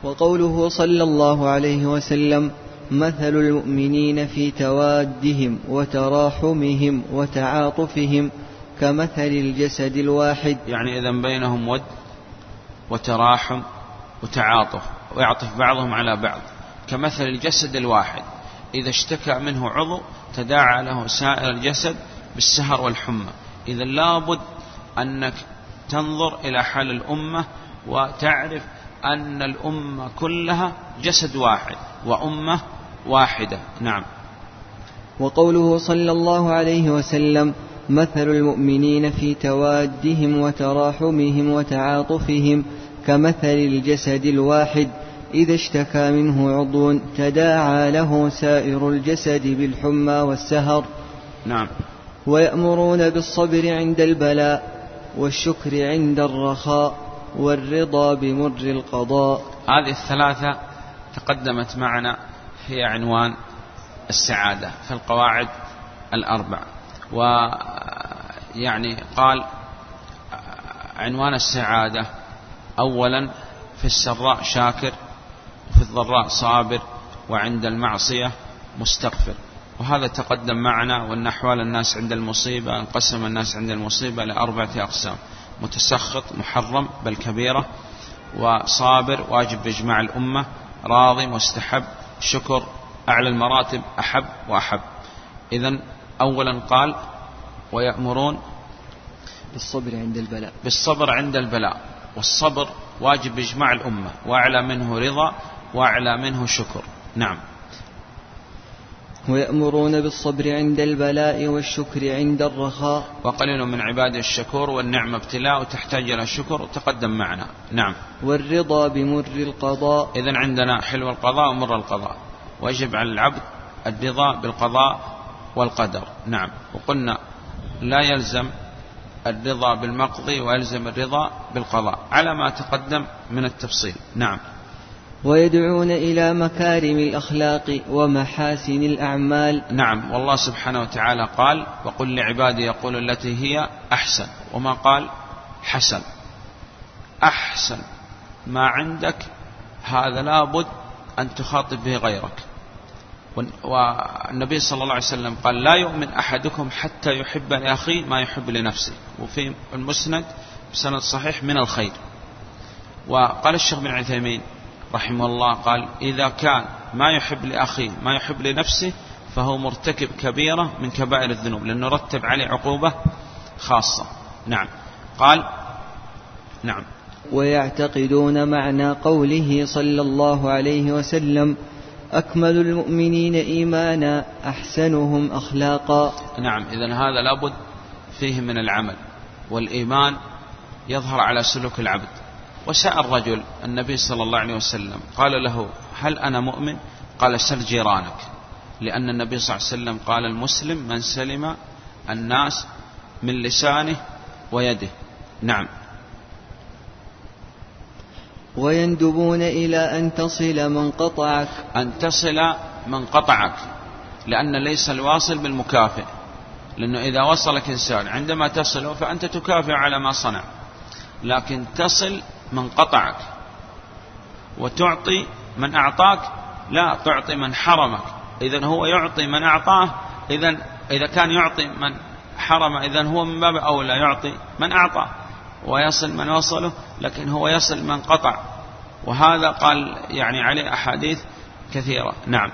وقوله صلى الله عليه وسلم مثل المؤمنين في توادهم وتراحمهم وتعاطفهم كمثل الجسد الواحد. يعني إذا بينهم ود وتراحم وتعاطف ويعطف بعضهم على بعض كمثل الجسد الواحد. إذا اشتكى منه عضو تداعى له سائر الجسد بالسهر والحمى. إذا لابد أنك تنظر إلى حال الأمة وتعرف أن الأمة كلها جسد واحد وأمة واحدة. نعم. وقوله صلى الله عليه وسلم مثل المؤمنين في توادهم وتراحمهم وتعاطفهم كمثل الجسد الواحد إذا اشتكى منه عضو تداعى له سائر الجسد بالحمى والسهر. نعم. ويأمرون بالصبر عند البلاء والشكر عند الرخاء والرضا بمر القضاء. هذه الثلاثة تقدمت معنا هي عنوان السعادة في القواعد الأربع. ويعني قال عنوان السعادة أولا في السراء شاكر وفي الضراء صابر وعند المعصية مستغفر. وهذا تقدم معنا وأن أحوال الناس عند المصيبة انقسم الناس عند المصيبة لأربعة أقسام متسخط محرم بل كبيرة وصابر واجب بإجماع الأمة راضي مستحب شكر أعلى المراتب أحب وأحب. إذا أولا قال ويأمرون بالصبر عند البلاء. بالصبر عند البلاء. والصبر واجب بإجماع الأمة. وأعلى منه رضا وأعلى منه شكر. نعم. ويأمرون بالصبر عند البلاء والشكر عند الرخاء. وقليل من عباده الشكور والنعمة ابتلاء وتحتاج إلى الشكر تقدم معنا. نعم. والرضا بمر القضاء. إذا عندنا حلو القضاء ومر القضاء. ويجب على العبد الرضا بالقضاء والقدر. نعم. وقلنا لا يلزم الرضا بالمقضي ويلزم الرضا بالقضاء. على ما تقدم من التفصيل. نعم. ويدعون إلى مكارم الأخلاق ومحاسن الأعمال. نعم والله سبحانه وتعالى قال وقل لعبادي يقول التي هي أحسن. وما قال؟ حسن. أحسن. ما عندك هذا لابد أن تخاطب به غيرك. والنبي صلى الله عليه وسلم قال لا يؤمن أحدكم حتى يحب لأخيه ما يحب لنفسه. وفي المسند بسند صحيح من الخير. وقال الشيخ بن عثيمين رحمه الله قال إذا كان ما يحب لأخيه ما يحب لنفسه فهو مرتكب كبيرة من كبائر الذنوب لأنه رتب عليه عقوبة خاصة. نعم. قال نعم. ويعتقدون معنى قوله صلى الله عليه وسلم أكمل المؤمنين إيمانا أحسنهم أخلاقا. نعم. إذا هذا لابد فيه من العمل والإيمان يظهر على سلوك العبد. وسأل رجل النبي صلى الله عليه وسلم قال له هل أنا مؤمن؟ قال سل جيرانك. لأن النبي صلى الله عليه وسلم قال المسلم من سلم الناس من لسانه ويده. نعم. ويندبون إلى أن تصل من قطعك. أن تصل من قطعك. لأن ليس الواصل بالمكافئ. لأنه إذا وصلك إنسان عندما تصله فأنت تكافئ على ما صنع. لكن تصل من قطعك وتعطي من أعطاك لا تعطي من حرمك. إذا هو يعطي من أعطاه إذا إذا كان يعطي من حرم إذا هو من باب أولى يعطي من أعطاه ويصل من وصله لكن هو يصل من قطع. وهذا قال يعني عليه أحاديث كثيرة. نعم.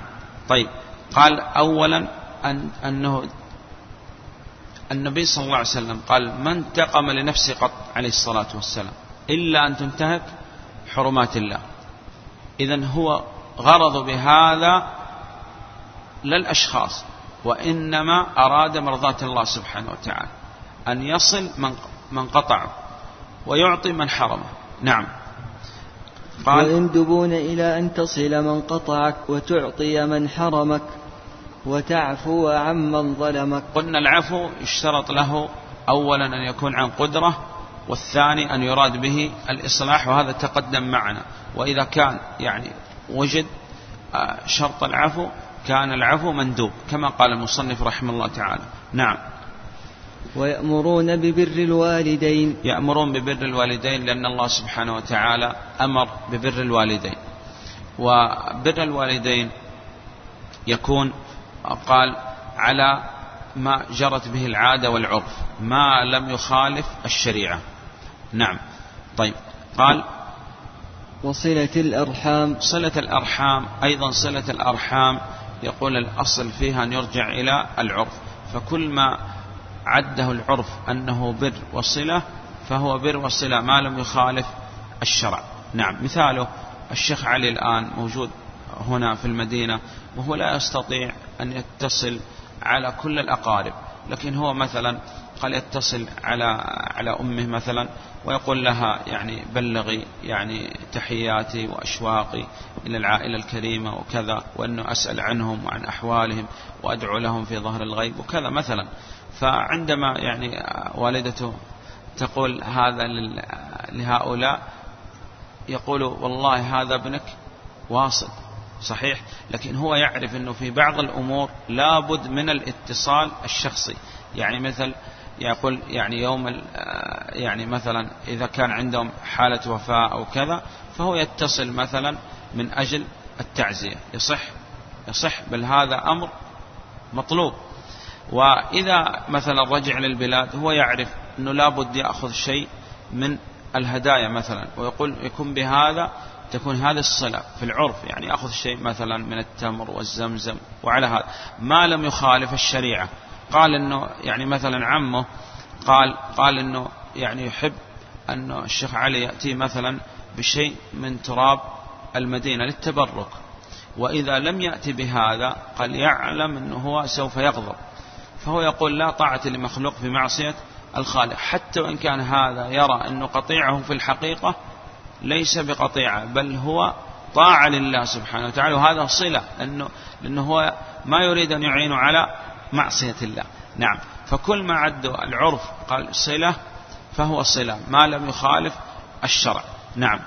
طيب. قال أولا أن أنه النبي صلى الله عليه وسلم قال من انتقم لنفسه قط عليه الصلاة والسلام. إلا أن تنتهك حرمات الله. إذا هو غرض بهذا لا الأشخاص وإنما أراد مرضاة الله سبحانه وتعالى أن يصل من من قطعه ويعطي من حرمه. نعم. قال ويندبون إلى أن تصل من قطعك وتعطي من حرمك وتعفو عمن ظلمك. قلنا العفو يشترط له أولا أن يكون عن قدرة والثاني أن يراد به الإصلاح وهذا تقدم معنا. وإذا كان يعني وجد آه، شرط العفو كان العفو مندوب كما قال المصنف رحمه الله تعالى. نعم. ويأمرون ببر الوالدين. يأمرون ببر الوالدين لأن الله سبحانه وتعالى أمر ببر الوالدين. وبر الوالدين يكون قال على ما جرت به العادة والعرف ما لم يخالف الشريعة. نعم. طيب. قال وصلة الأرحام. صلة الأرحام أيضا صلة الأرحام يقول الأصل فيها أن يرجع إلى العرف. فكل ما عده العرف أنه بر وصلة فهو بر وصلة ما لم يخالف الشرع. نعم. مثاله الشيخ علي الآن موجود هنا في المدينة وهو لا يستطيع أن يتصل على كل الأقارب. لكن هو مثلا قال يتصل على على أمه مثلا ويقول لها يعني بلغي يعني تحياتي وأشواقي إلى العائلة الكريمة وكذا وأنه أسأل عنهم وعن أحوالهم وأدعو لهم في ظهر الغيب وكذا مثلا. فعندما يعني والدته تقول هذا لهؤلاء يقول والله هذا ابنك واصل. صحيح لكن هو يعرف أنه في بعض الأمور لابد من الاتصال الشخصي. يعني مثل يقول يعني يوم يعني مثلا إذا كان عندهم حالة وفاة أو كذا فهو يتصل مثلا من أجل التعزية. يصح يصح بل هذا أمر مطلوب. وإذا مثلا رجع للبلاد هو يعرف أنه لابد يأخذ شيء من الهدايا مثلا ويقول يكون بهذا تكون هذه الصلة في العرف يعني يأخذ شيء مثلا من التمر والزمزم وعلى هذا. ما لم يخالف الشريعة. قال إنه يعني مثلا عمه قال قال إنه يعني يحب انه الشيخ علي يأتي مثلا بشيء من تراب المدينة للتبرك. وإذا لم يأتي بهذا قال يعلم أنه هو سوف يغضب. فهو يقول لا طاعة لمخلوق في معصية الخالق. حتى وإن كان هذا يرى أنه قطيعه في الحقيقة ليس بقطيعة بل هو طاعة لله سبحانه وتعالى وهذا صلة لأنه, لأنه هو ما يريد أن يعين على معصية الله. نعم. فكل ما عدوا العرف قال صلة فهو صلة ما لم يخالف الشرع. نعم.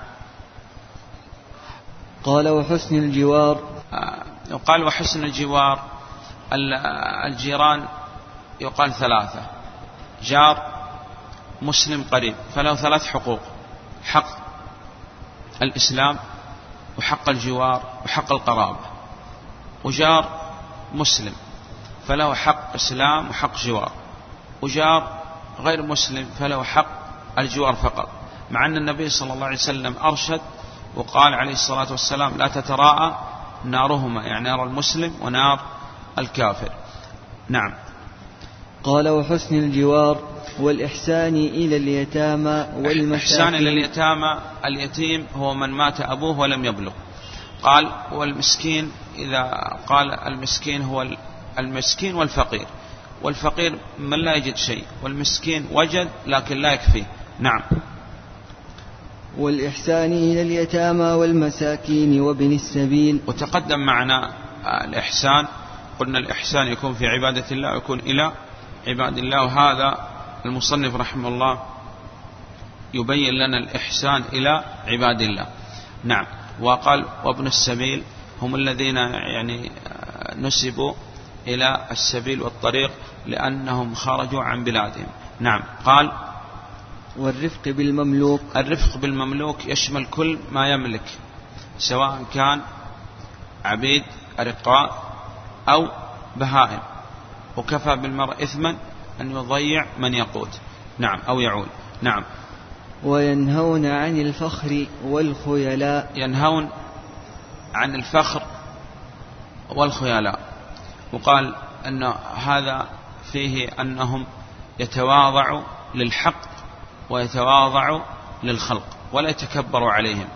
قال وحسن الجوار. آه، قال وحسن الجوار الجيران يقال ثلاثة. جار مسلم قريب فله ثلاث حقوق. حق الإسلام وحق الجوار وحق القرابة وجار مسلم فله حق إسلام وحق جوار وجار غير مسلم فله حق الجوار فقط مع أن النبي صلى الله عليه وسلم أرشد وقال عليه الصلاة والسلام لا تتراءى نارهما يعني نار المسلم ونار الكافر نعم قال وحسن الجوار والإحسان إلى اليتامى والمساكين الإحسان إلى اليتامى اليتيم هو من مات أبوه ولم يبلغ. قال والمسكين إذا قال المسكين هو المسكين والفقير. والفقير من لا يجد شيء والمسكين وجد لكن لا يكفيه نعم. والإحسان إلى اليتامى والمساكين وابن السبيل. وتقدم معنا الإحسان. قلنا الإحسان يكون في عبادة الله ويكون إلى عباد الله. وهذا المصنف رحمه الله يبين لنا الإحسان إلى عباد الله. نعم. وقال وابن السبيل هم الذين يعني نسبوا إلى السبيل والطريق لأنهم خرجوا عن بلادهم. نعم. قال والرفق بالمملوك. الرفق بالمملوك يشمل كل ما يملك سواء كان عبيد أرقاء أو بهائم. وكفى بالمرء إثما أن يضيع من يقوت نعم أو يعول نعم. وينهون عن الفخر والخيلاء. ينهون عن الفخر والخيلاء. وقال أن هذا فيه أنهم يتواضع للحق ويتواضع للخلق ولا يتكبر عليهم.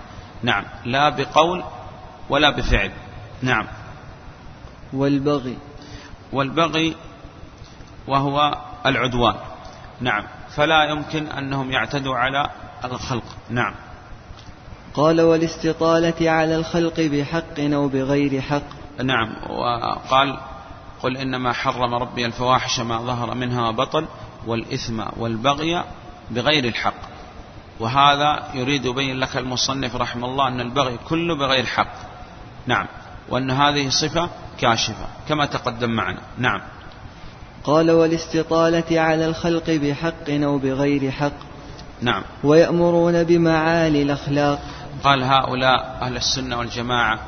نعم لا بقول ولا بفعل. نعم. والبغي. والبغي وهو العدوان. نعم. فلا يمكن أنهم يعتدوا على الخلق. نعم. قال والاستطالة على الخلق بحق أو بغير حق. نعم. وقال قل إنما حرم ربي الفواحش ما ظهر منها وبطن والإثم والبغي بغير الحق. وهذا يريد يبين لك المصنف رحمه الله أن البغي كله بغير حق. نعم. وأن هذه صفة كاشفة كما تقدم معنا. نعم. قال والاستطالة على الخلق بحق أو بغير حق. نعم. ويأمرون بمعالي الأخلاق. قال هؤلاء أهل السنة والجماعة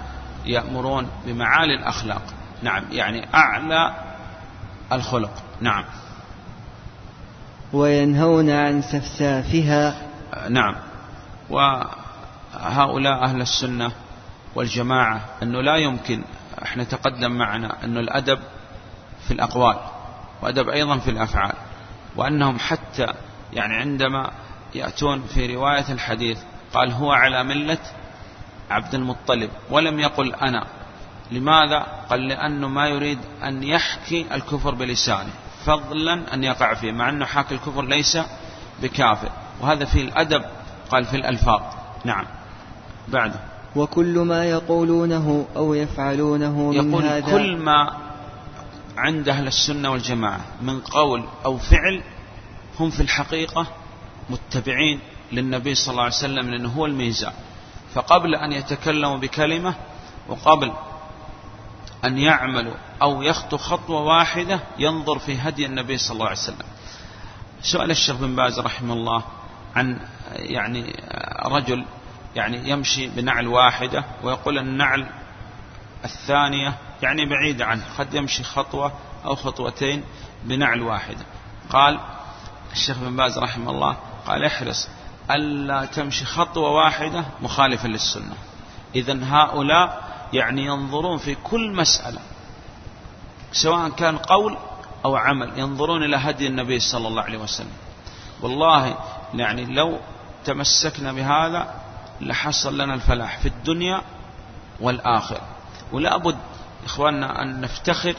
يأمرون بمعالي الأخلاق. نعم. يعني أعلى الخلق. نعم. وينهون عن سفسافها. نعم. وهؤلاء أهل السنة والجماعة أنه لا يمكن إحنا تقدم معنا أن الأدب في الأقوال. وأدب أيضا في الأفعال وأنهم حتى يعني عندما يأتون في رواية الحديث قال هو على ملة عبد المطلب ولم يقل أنا لماذا؟ قال لأنه ما يريد أن يحكي الكفر بلسانه فضلا أن يقع فيه مع أنه حاكي الكفر ليس بكافر وهذا في الأدب قال في الألفاظ. نعم. بعده وكل ما يقولونه أو يفعلونه من يقول هذا كل ما عند أهل السنة والجماعة من قول أو فعل هم في الحقيقة متبعين للنبي صلى الله عليه وسلم لأنه هو الميزان. فقبل أن يتكلموا بكلمة وقبل أن يعملوا أو يخطو خطوة واحدة ينظر في هدي النبي صلى الله عليه وسلم. سؤال الشيخ بن باز رحمه الله عن يعني رجل يعني يمشي بنعل واحدة ويقول النعل الثانية يعني بعيدة عنه. قد يمشي خطوة أو خطوتين بنعل واحدة قال الشيخ بن باز رحمه الله قال احرص ألا تمشي خطوة واحدة مخالفة للسنة. إذا هؤلاء يعني ينظرون في كل مسألة سواء كان قول أو عمل ينظرون إلى هدي النبي صلى الله عليه وسلم. والله يعني لو تمسكنا بهذا لحصل لنا الفلاح في الدنيا والآخرة. ولا بد إخواننا أن نفتخر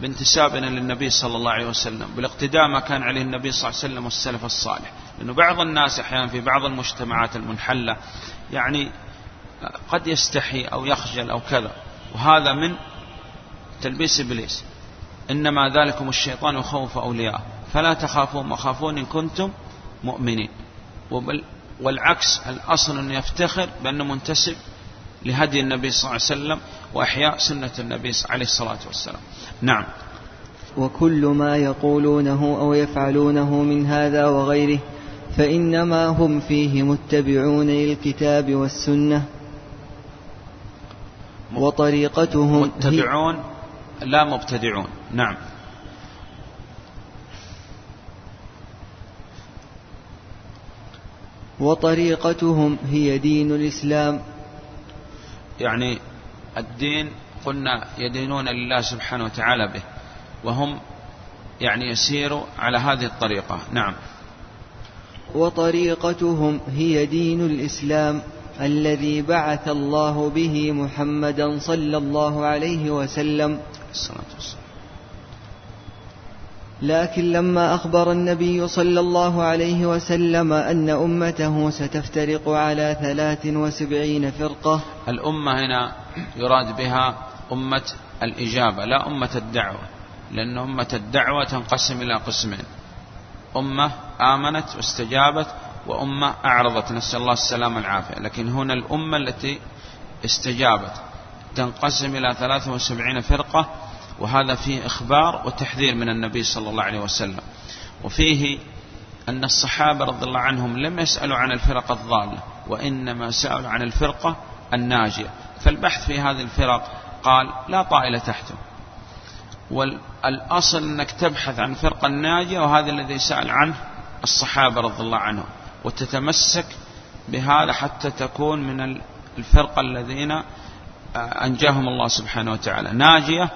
بانتسابنا للنبي صلى الله عليه وسلم بالاقتداء ما كان عليه النبي صلى الله عليه وسلم والسلف الصالح. لأنه بعض الناس أحيانا في بعض المجتمعات المنحلة يعني قد يستحي أو يخجل أو كذا. وهذا من تلبيس إبليس. إنما ذلكم الشيطان يخوف أولياءه. فلا تخافون وخافون إن كنتم مؤمنين. والعكس الأصل أن يفتخر بأنه منتسب لهدي النبي صلى الله عليه وسلم وإحياء سنة النبي عليه الصلاة والسلام. نعم. وكل ما يقولونه أو يفعلونه من هذا وغيره فإنما هم فيه متبعون للكتاب والسنة. وطريقتهم متبعون لا مبتدعون. نعم. وطريقتهم هي دين الإسلام. يعني الدين قلنا يدينون لله سبحانه وتعالى به وهم يعني يسيروا على هذه الطريقة. نعم. وطريقتهم هي دين الإسلام الذي بعث الله به محمدا صلى الله عليه وسلم. الصلاة والسلام. لكن لما أخبر النبي صلى الله عليه وسلم أن أمته ستفترق على ثلاث وسبعين فرقة. الأمة هنا يراد بها أمة الإجابة لا أمة الدعوة لأن أمة الدعوة تنقسم إلى قسمين. أمة آمنت واستجابت وأمة أعرضت. نسأل الله السلامة والعافية. لكن هنا الأمة التي استجابت تنقسم إلى 73 فرقة وهذا فيه إخبار وتحذير من النبي صلى الله عليه وسلم. وفيه أن الصحابة رضي الله عنهم لم يسألوا عن الفرق الضالة وإنما سألوا عن الفرقة الناجية. فالبحث في هذه الفرق قال لا طائل تحته. والأصل أنك تبحث عن الفرقة الناجية وهذا الذي سأل عنه الصحابة رضي الله عنهم وتتمسك بهذا حتى تكون من الفرقة الذين أنجاهم الله سبحانه وتعالى. ناجية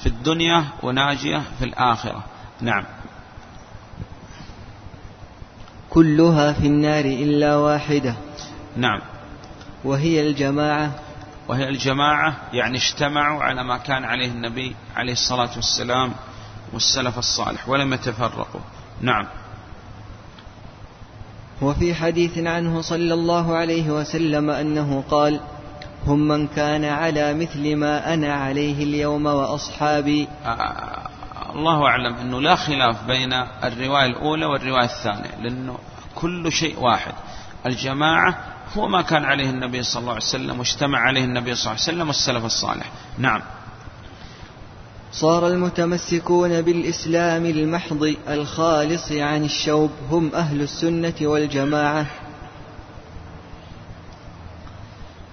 في الدنيا وناجية في الآخرة. نعم. كلها في النار إلا واحدة. نعم. وهي الجماعة وهي الجماعة يعني اجتمعوا على ما كان عليه النبي عليه الصلاة والسلام والسلف الصالح ولم يتفرقوا. نعم. وفي حديث عنه صلى الله عليه وسلم أنه قال هم من كان على مثل ما أنا عليه اليوم وأصحابي. آه، الله أعلم أنه لا خلاف بين الرواية الأولى والرواية الثانية لأنه كل شيء واحد. الجماعة هو ما كان عليه النبي صلى الله عليه وسلم واجتمع عليه النبي صلى الله عليه وسلم والسلف الصالح. نعم. صار المتمسكون بالإسلام المحض الخالص عن الشوب هم أهل السنة والجماعة.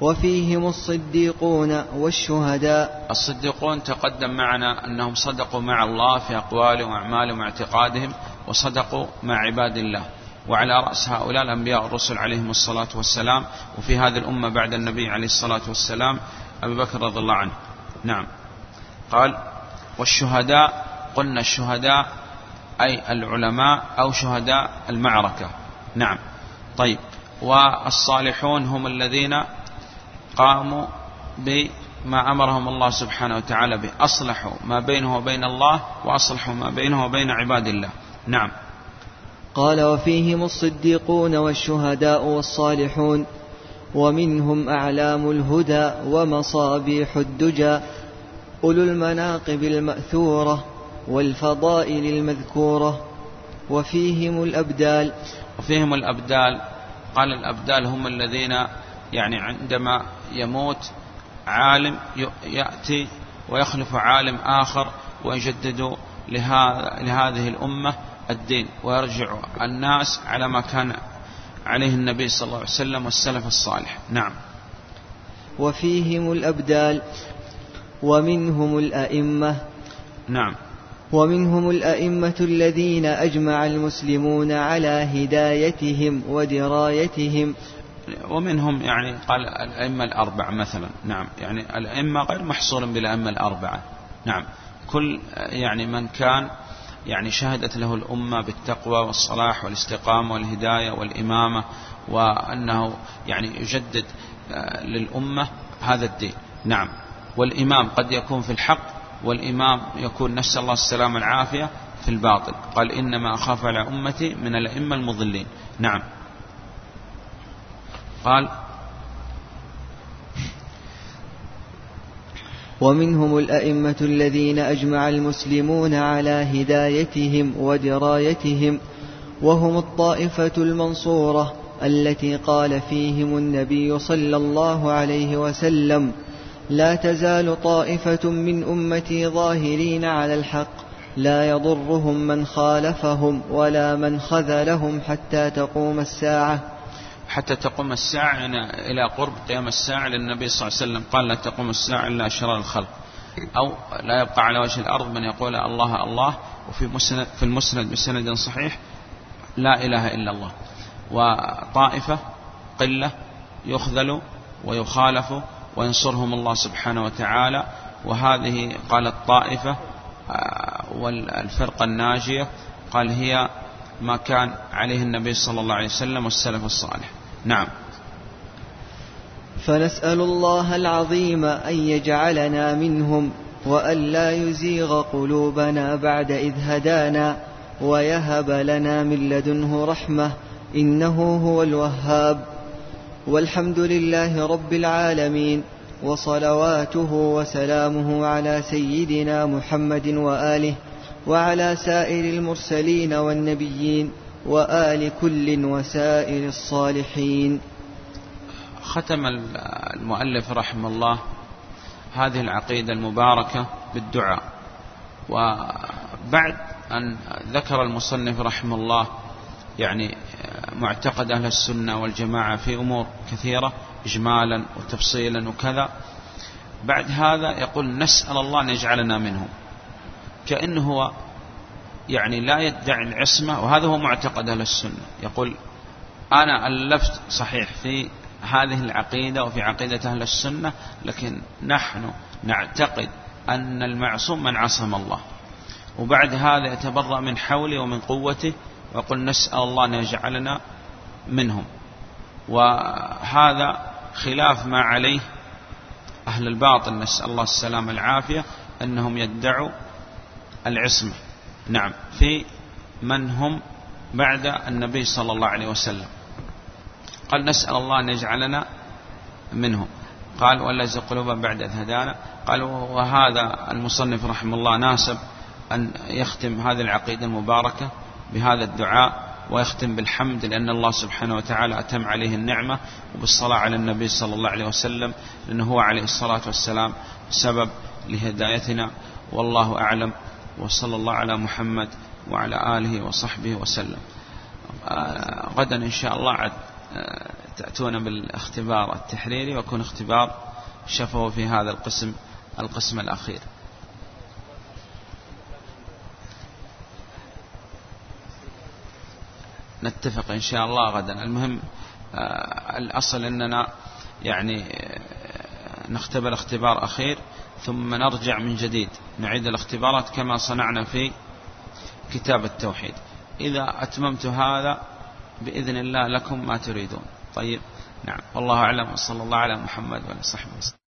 وفيهم الصديقون والشهداء. الصديقون تقدم معنا أنهم صدقوا مع الله في أقوالهم وأعمالهم واعتقادهم وصدقوا مع عباد الله. وعلى رأس هؤلاء الأنبياء والرسل عليهم الصلاة والسلام وفي هذه الأمة بعد النبي عليه الصلاة والسلام أبي بكر رضي الله عنه. نعم. قال والشهداء قلنا الشهداء أي العلماء أو شهداء المعركة. نعم. طيب. والصالحون هم الذين قاموا بما أمرهم الله سبحانه وتعالى به أصلحوا ما بينه وبين الله وأصلحوا ما بينه وبين عباد الله. نعم. قال وفيهم الصديقون والشهداء والصالحون ومنهم أعلام الهدى ومصابيح الدجى أولو المناقب المأثورة والفضائل المذكورة وفيهم الأبدال وفيهم الأبدال. قال الأبدال هم الذين يعني عندما يموت عالم يأتي ويخلف عالم آخر ويجدد لهذه الأمة الدين ويرجع الناس على ما كان عليه النبي صلى الله عليه وسلم والسلف الصالح. نعم. وفيهم الأبدال ومنهم الأئمة نعم. ومنهم الأئمة الذين أجمع المسلمون على هدايتهم ودرايتهم. ومنهم يعني قال الأئمة الأربعة مثلا. نعم. يعني الأئمة غير محصور بالأئمة الأربعة. نعم. كل يعني من كان يعني شهدت له الأمة بالتقوى والصلاح والاستقامة والهداية والإمامة وأنه يعني يجدد آه، للأمة هذا الدين. نعم. والإمام قد يكون في الحق والإمام يكون نسأل الله السلامة العافية في الباطل. قال إنما أخاف على أمتي من الأئمة المضلين. نعم. قال ومنهم الأئمة الذين أجمع المسلمون على هدايتهم ودرايتهم وهم الطائفة المنصورة التي قال فيهم النبي صلى الله عليه وسلم لا تزال طائفة من أمتي ظاهرين على الحق لا يضرهم من خالفهم ولا من خذلهم حتى تقوم الساعة. حتى تقوم الساعة إلى قرب قيام الساعة للنبي صلى الله عليه وسلم. قال لا تقوم الساعة إلا شرار الخلق. أو لا يبقى على وجه الأرض من يقول الله الله وفي مسند في المسند بسند صحيح لا إله إلا الله. وطائفة قلة يخذل ويخالف وينصرهم الله سبحانه وتعالى. وهذه قال الطائفة آه، والفرقة الناجية قال هي ما كان عليه النبي صلى الله عليه وسلم والسلف الصالح. نعم. فنسأل الله العظيم أن يجعلنا منهم وأن لا يزيغ قلوبنا بعد إذ هدانا ويهب لنا من لدنه رحمة إنه هو الوهاب. والحمد لله رب العالمين وصلواته وسلامه على سيدنا محمد وآله وعلى سائر المرسلين والنبيين. وآل كل وسائر الصالحين. ختم المؤلف رحمه الله هذه العقيدة المباركة بالدعاء. وبعد أن ذكر المصنف رحمه الله يعني معتقد أهل السنة والجماعة في أمور كثيرة إجمالا وتفصيلا وكذا بعد هذا يقول نسأل الله أن يجعلنا منهم. كأنه هو يعني لا يدعي العصمة وهذا هو معتقد أهل السنة. يقول أنا ألفت صحيح في هذه العقيدة وفي عقيدة أهل السنة لكن نحن نعتقد أن المعصوم من عصم الله. وبعد هذا يتبرأ من حولي ومن قوته ويقول نسأل الله أن يجعلنا منهم. وهذا خلاف ما عليه أهل الباطل. نسأل الله السلامة العافية أنهم يدعوا العصمة. نعم. في من هم بعد النبي صلى الله عليه وسلم. قال نسأل الله أن يجعلنا منهم. قال يزغ قلوبا بعد إذ هدانا. قال وهذا المصنف رحمه الله ناسب أن يختم هذه العقيدة المباركة بهذا الدعاء ويختم بالحمد لأن الله سبحانه وتعالى أتم عليه النعمة وبالصلاة على النبي صلى الله عليه وسلم لأنه هو عليه الصلاة والسلام سبب لهدايتنا. والله أعلم وصلى الله على محمد وعلى آله وصحبه وسلم. آه، غدا إن شاء الله عد آه، تأتون بالإختبار التحريري ويكون اختبار شفوي في هذا القسم القسم الأخير. نتفق إن شاء الله غدا. المهم آه، الأصل أننا يعني نختبر اختبار أخير. ثم نرجع من جديد نعيد الاختبارات كما صنعنا في كتاب التوحيد. إذا أتممت هذا بإذن الله لكم ما تريدون. طيب نعم. والله أعلم وصلى الله على محمد وعلى صحبه وسلم.